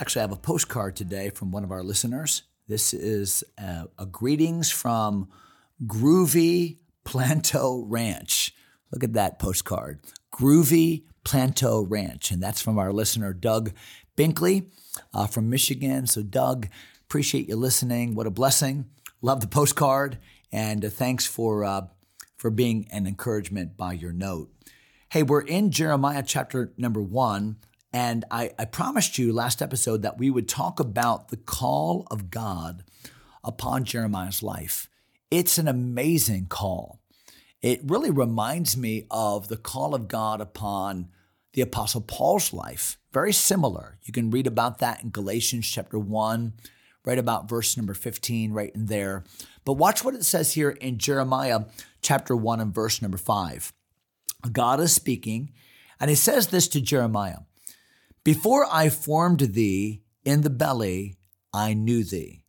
Actually, I have a postcard today from one of our listeners. This is a, a greetings from Groovy Planto Ranch. Look at that postcard. Groovy Planto Ranch. And that's from our listener, Doug Binkley uh, from Michigan. So, Doug, appreciate you listening. What a blessing. Love the postcard. And uh, thanks for, uh, for being an encouragement by your note. Hey, we're in Jeremiah chapter number one. And I, I, promised you last episode that we would talk about the call of God upon Jeremiah's life. It's an amazing call. It really reminds me of the call of God upon the Apostle Paul's life. Very similar. You can read about that in Galatians chapter 1, right about verse number 15, right in there. But watch what it says here in Jeremiah chapter 1 and verse number 5. God is speaking, and he says this to Jeremiah. Before I formed thee in the belly, I knew thee.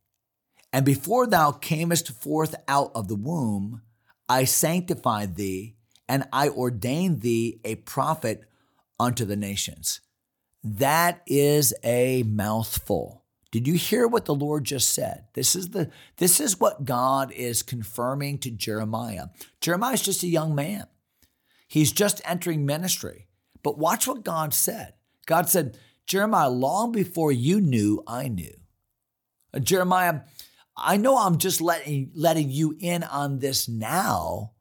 And before thou camest forth out of the womb, I sanctified thee, and I ordained thee a prophet unto the nations. That is a mouthful. Did you hear what the Lord just said? This is the this is what God is confirming to Jeremiah. Jeremiah is just a young man. He's just entering ministry. But watch what God said. God said, Jeremiah, long before you knew, I knew. Uh, Jeremiah, I know I'm just letting, letting you in on this now,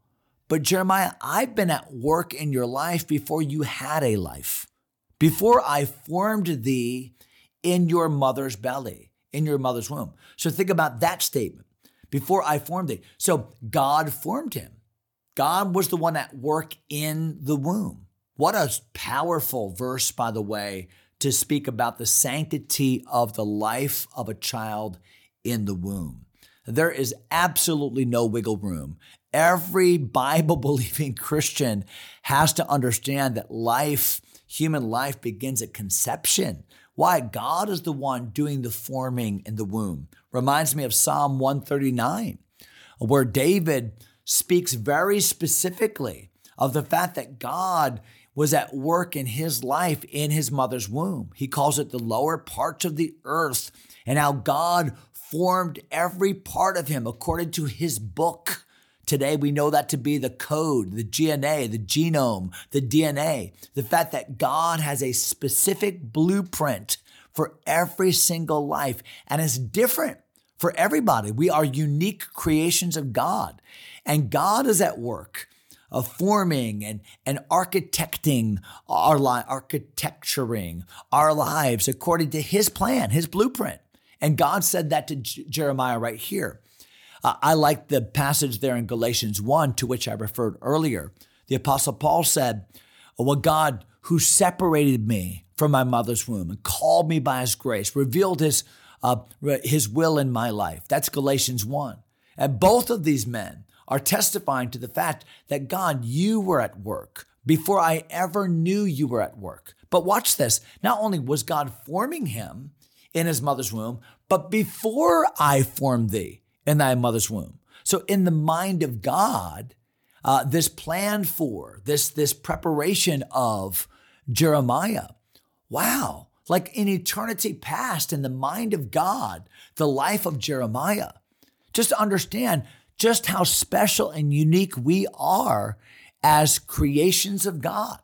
but Jeremiah, I've been at work in your life before you had a life, before I formed thee in your mother's belly, in your mother's womb. So think about that statement. Before I formed thee. So God formed him. God was the one at work in the womb. What a powerful verse, by the way, to speak about the sanctity of the life of a child in the womb. There is absolutely no wiggle room. Every Bible believing Christian has to understand that life, human life, begins at conception. Why? God is the one doing the forming in the womb. Reminds me of Psalm 139, where David speaks very specifically of the fact that God was at work in his life in his mother's womb. He calls it the lower parts of the earth and how God formed every part of him according to his book. Today, we know that to be the code, the DNA, the genome, the DNA, the fact that God has a specific blueprint for every single life and it's different for everybody. We are unique creations of God, and God is at work of forming and, and architecting our life, architecturing our lives according to his plan, his blueprint. And God said that to J- Jeremiah right here. Uh, I like the passage there in Galatians 1 to which I referred earlier. The Apostle Paul said, Well, God, who separated me from my mother's womb and called me by his grace, revealed his, uh, his will in my life. That's Galatians 1. And both of these men are testifying to the fact that God, you were at work before I ever knew you were at work. But watch this. Not only was God forming him in his mother's womb, but before I formed thee in thy mother's womb. So in the mind of God, uh, this plan for, this, this preparation of Jeremiah, wow, like in eternity past, in the mind of God, the life of Jeremiah. Just to understand, just how special and unique we are as creations of God.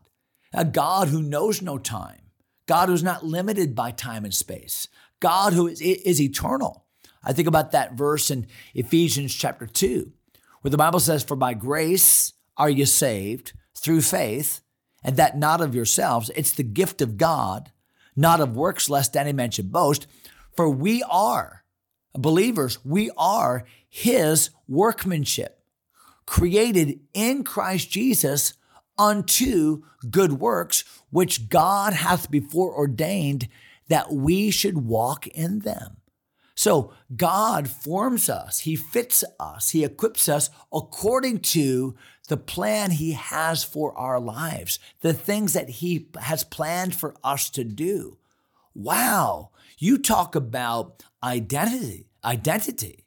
A God who knows no time, God who's not limited by time and space, God who is, is eternal. I think about that verse in Ephesians chapter 2, where the Bible says, For by grace are you saved through faith, and that not of yourselves, it's the gift of God, not of works, lest any man should boast. For we are believers, we are his workmanship, created in Christ Jesus unto good works, which God hath before ordained that we should walk in them. So God forms us, He fits us, He equips us according to the plan He has for our lives, the things that He has planned for us to do. Wow, you talk about identity, identity.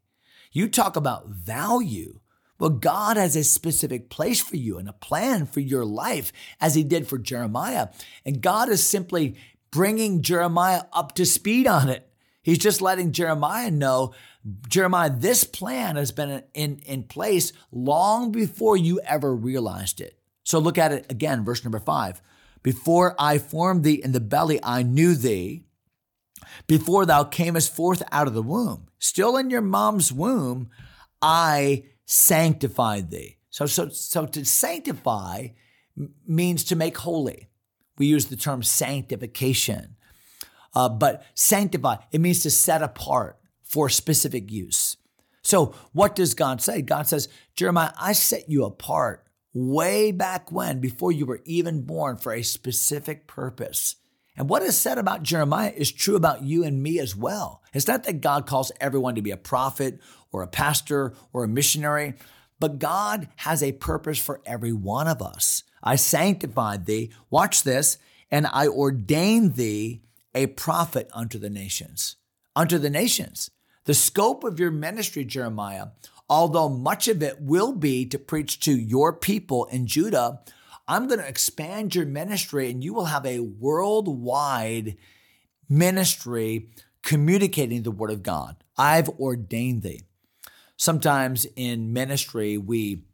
You talk about value. Well, God has a specific place for you and a plan for your life, as He did for Jeremiah. And God is simply bringing Jeremiah up to speed on it. He's just letting Jeremiah know Jeremiah, this plan has been in, in place long before you ever realized it. So look at it again, verse number five. Before I formed thee in the belly, I knew thee. Before thou camest forth out of the womb, still in your mom's womb, I sanctified thee. So, so, so to sanctify means to make holy. We use the term sanctification. Uh, but sanctify, it means to set apart for specific use. So, what does God say? God says, Jeremiah, I set you apart way back when, before you were even born, for a specific purpose. And what is said about Jeremiah is true about you and me as well. It's not that God calls everyone to be a prophet or a pastor or a missionary, but God has a purpose for every one of us. I sanctified thee, watch this, and I ordained thee a prophet unto the nations. Unto the nations. The scope of your ministry, Jeremiah, although much of it will be to preach to your people in Judah, I'm going to expand your ministry and you will have a worldwide ministry communicating the word of God. I've ordained thee. Sometimes in ministry, we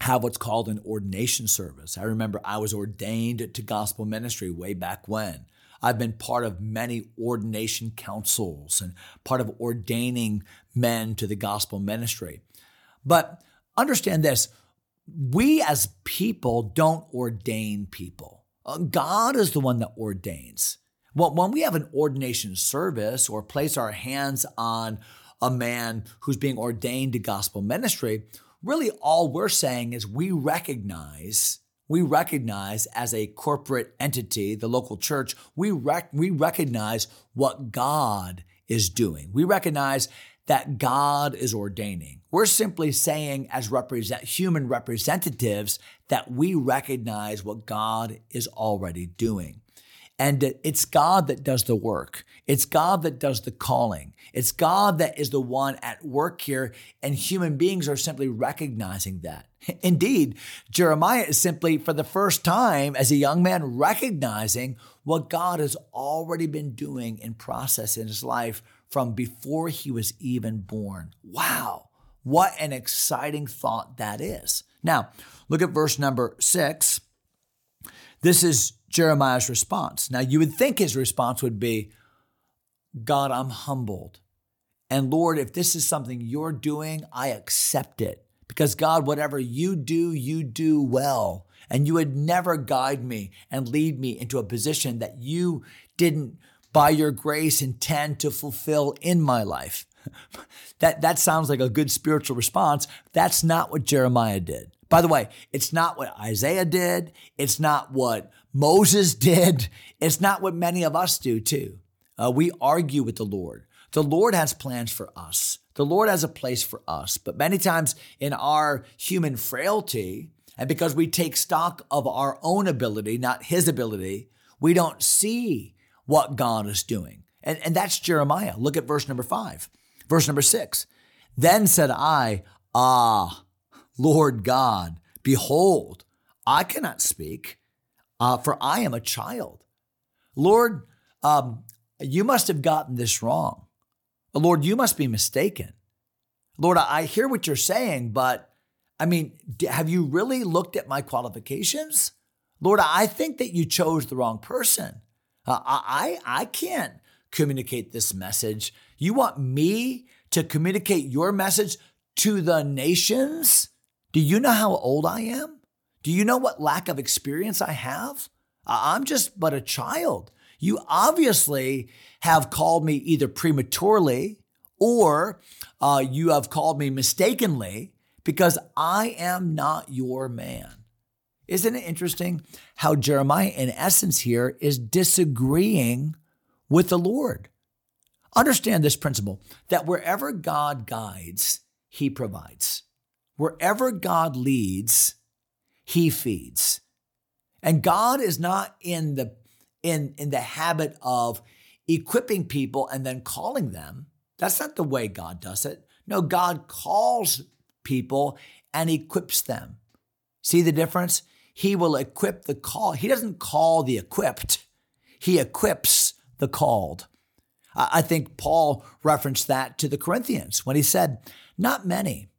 have what's called an ordination service. I remember I was ordained to gospel ministry way back when. I've been part of many ordination councils and part of ordaining men to the gospel ministry. But understand this we as people don't ordain people. Uh, God is the one that ordains. Well, when we have an ordination service or place our hands on a man who's being ordained to gospel ministry, really all we're saying is we recognize we recognize as a corporate entity, the local church, we, rec- we recognize what God is doing. We recognize that God is ordaining. We're simply saying, as represent, human representatives, that we recognize what God is already doing. And it's God that does the work. It's God that does the calling. It's God that is the one at work here, and human beings are simply recognizing that. Indeed, Jeremiah is simply, for the first time as a young man, recognizing what God has already been doing in process in his life from before he was even born. Wow, what an exciting thought that is. Now, look at verse number six. This is Jeremiah's response. Now, you would think his response would be, God, I'm humbled. And Lord, if this is something you're doing, I accept it. Because God, whatever you do, you do well. And you would never guide me and lead me into a position that you didn't, by your grace, intend to fulfill in my life. that, that sounds like a good spiritual response. That's not what Jeremiah did. By the way, it's not what Isaiah did. It's not what Moses did. It's not what many of us do, too. Uh, we argue with the Lord. The Lord has plans for us. The Lord has a place for us. But many times in our human frailty, and because we take stock of our own ability, not his ability, we don't see what God is doing. And, and that's Jeremiah. Look at verse number five. Verse number six. Then said I, Ah, Lord God, behold, I cannot speak, uh, for I am a child. Lord, um, you must have gotten this wrong. Lord, you must be mistaken. Lord, I hear what you're saying, but I mean, have you really looked at my qualifications? Lord, I think that you chose the wrong person. Uh, I, I can't communicate this message. You want me to communicate your message to the nations? Do you know how old I am? Do you know what lack of experience I have? I'm just but a child. You obviously have called me either prematurely or uh, you have called me mistakenly because I am not your man. Isn't it interesting how Jeremiah, in essence, here is disagreeing with the Lord. Understand this principle that wherever God guides, he provides. Wherever God leads, he feeds. And God is not in the in in the habit of equipping people and then calling them. That's not the way God does it. No, God calls people and equips them. See the difference? He will equip the call. He doesn't call the equipped. He equips the called. I think Paul referenced that to the Corinthians when he said, Not many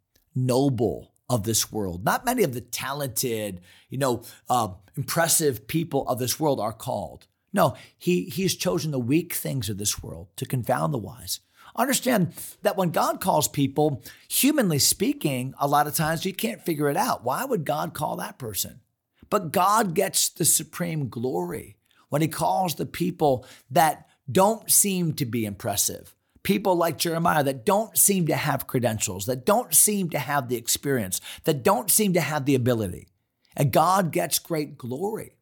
noble of this world, not many of the talented, you know, uh, impressive people of this world are called. No, he, he's chosen the weak things of this world to confound the wise. Understand that when God calls people, humanly speaking, a lot of times you can't figure it out. Why would God call that person? But God gets the supreme glory when he calls the people that don't seem to be impressive. People like Jeremiah that don't seem to have credentials, that don't seem to have the experience, that don't seem to have the ability. And God gets great glory.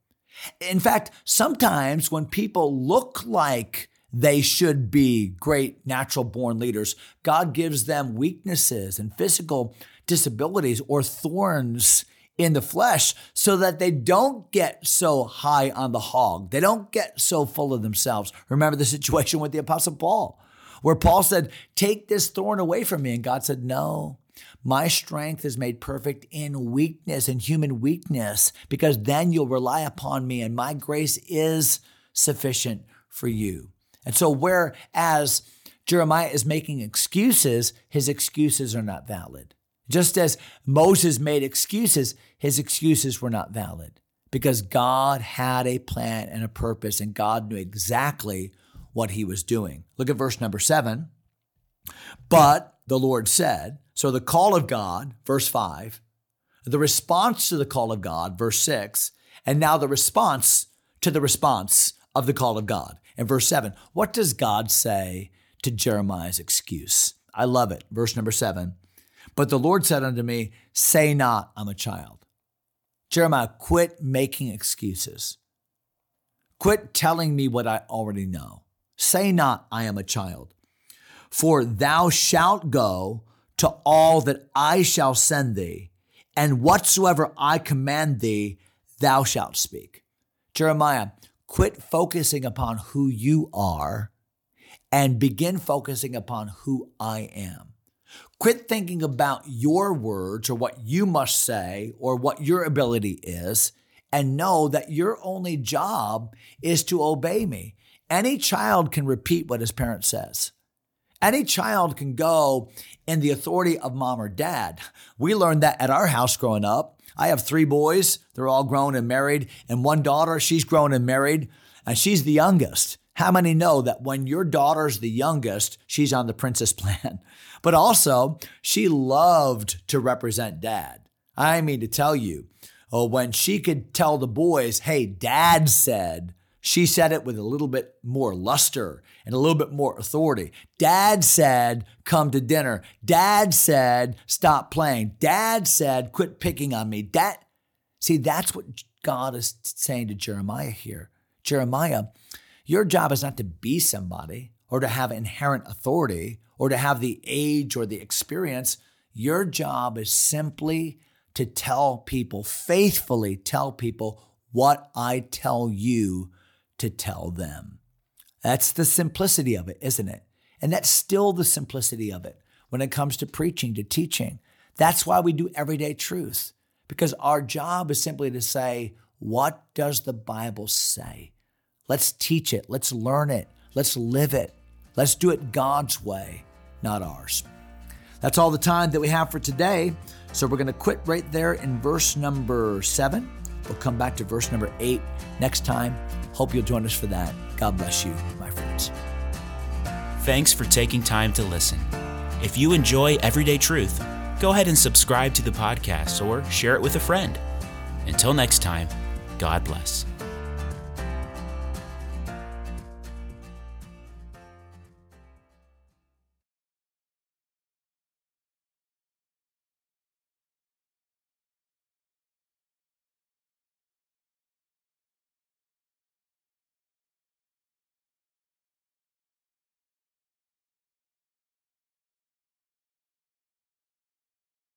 In fact, sometimes when people look like they should be great natural born leaders, God gives them weaknesses and physical disabilities or thorns in the flesh so that they don't get so high on the hog. They don't get so full of themselves. Remember the situation with the Apostle Paul, where Paul said, Take this thorn away from me. And God said, No. My strength is made perfect in weakness, in human weakness, because then you'll rely upon me, and my grace is sufficient for you. And so, whereas Jeremiah is making excuses, his excuses are not valid. Just as Moses made excuses, his excuses were not valid because God had a plan and a purpose, and God knew exactly what he was doing. Look at verse number seven. But the Lord said, so the call of God, verse five, the response to the call of God, verse six, and now the response to the response of the call of God. In verse seven, what does God say to Jeremiah's excuse? I love it. Verse number seven. But the Lord said unto me, Say not, I'm a child. Jeremiah, quit making excuses. Quit telling me what I already know. Say not, I am a child. For thou shalt go to all that I shall send thee, and whatsoever I command thee, thou shalt speak. Jeremiah, quit focusing upon who you are and begin focusing upon who I am. Quit thinking about your words or what you must say or what your ability is, and know that your only job is to obey me. Any child can repeat what his parent says. Any child can go in the authority of mom or dad. We learned that at our house growing up. I have three boys, they're all grown and married, and one daughter, she's grown and married, and she's the youngest. How many know that when your daughter's the youngest, she's on the princess plan? But also, she loved to represent dad. I mean to tell you, oh, when she could tell the boys, hey, dad said, she said it with a little bit more luster and a little bit more authority. Dad said, come to dinner. Dad said, stop playing. Dad said, quit picking on me. Dad, see, that's what God is saying to Jeremiah here. Jeremiah, your job is not to be somebody or to have inherent authority or to have the age or the experience. Your job is simply to tell people, faithfully tell people what I tell you to tell them. That's the simplicity of it, isn't it? And that's still the simplicity of it when it comes to preaching, to teaching. That's why we do everyday truth, because our job is simply to say, what does the Bible say? Let's teach it. Let's learn it. Let's live it. Let's do it God's way, not ours. That's all the time that we have for today. So we're going to quit right there in verse number seven. We'll come back to verse number eight next time. Hope you'll join us for that. God bless you, my friends. Thanks for taking time to listen. If you enjoy Everyday Truth, go ahead and subscribe to the podcast or share it with a friend. Until next time, God bless.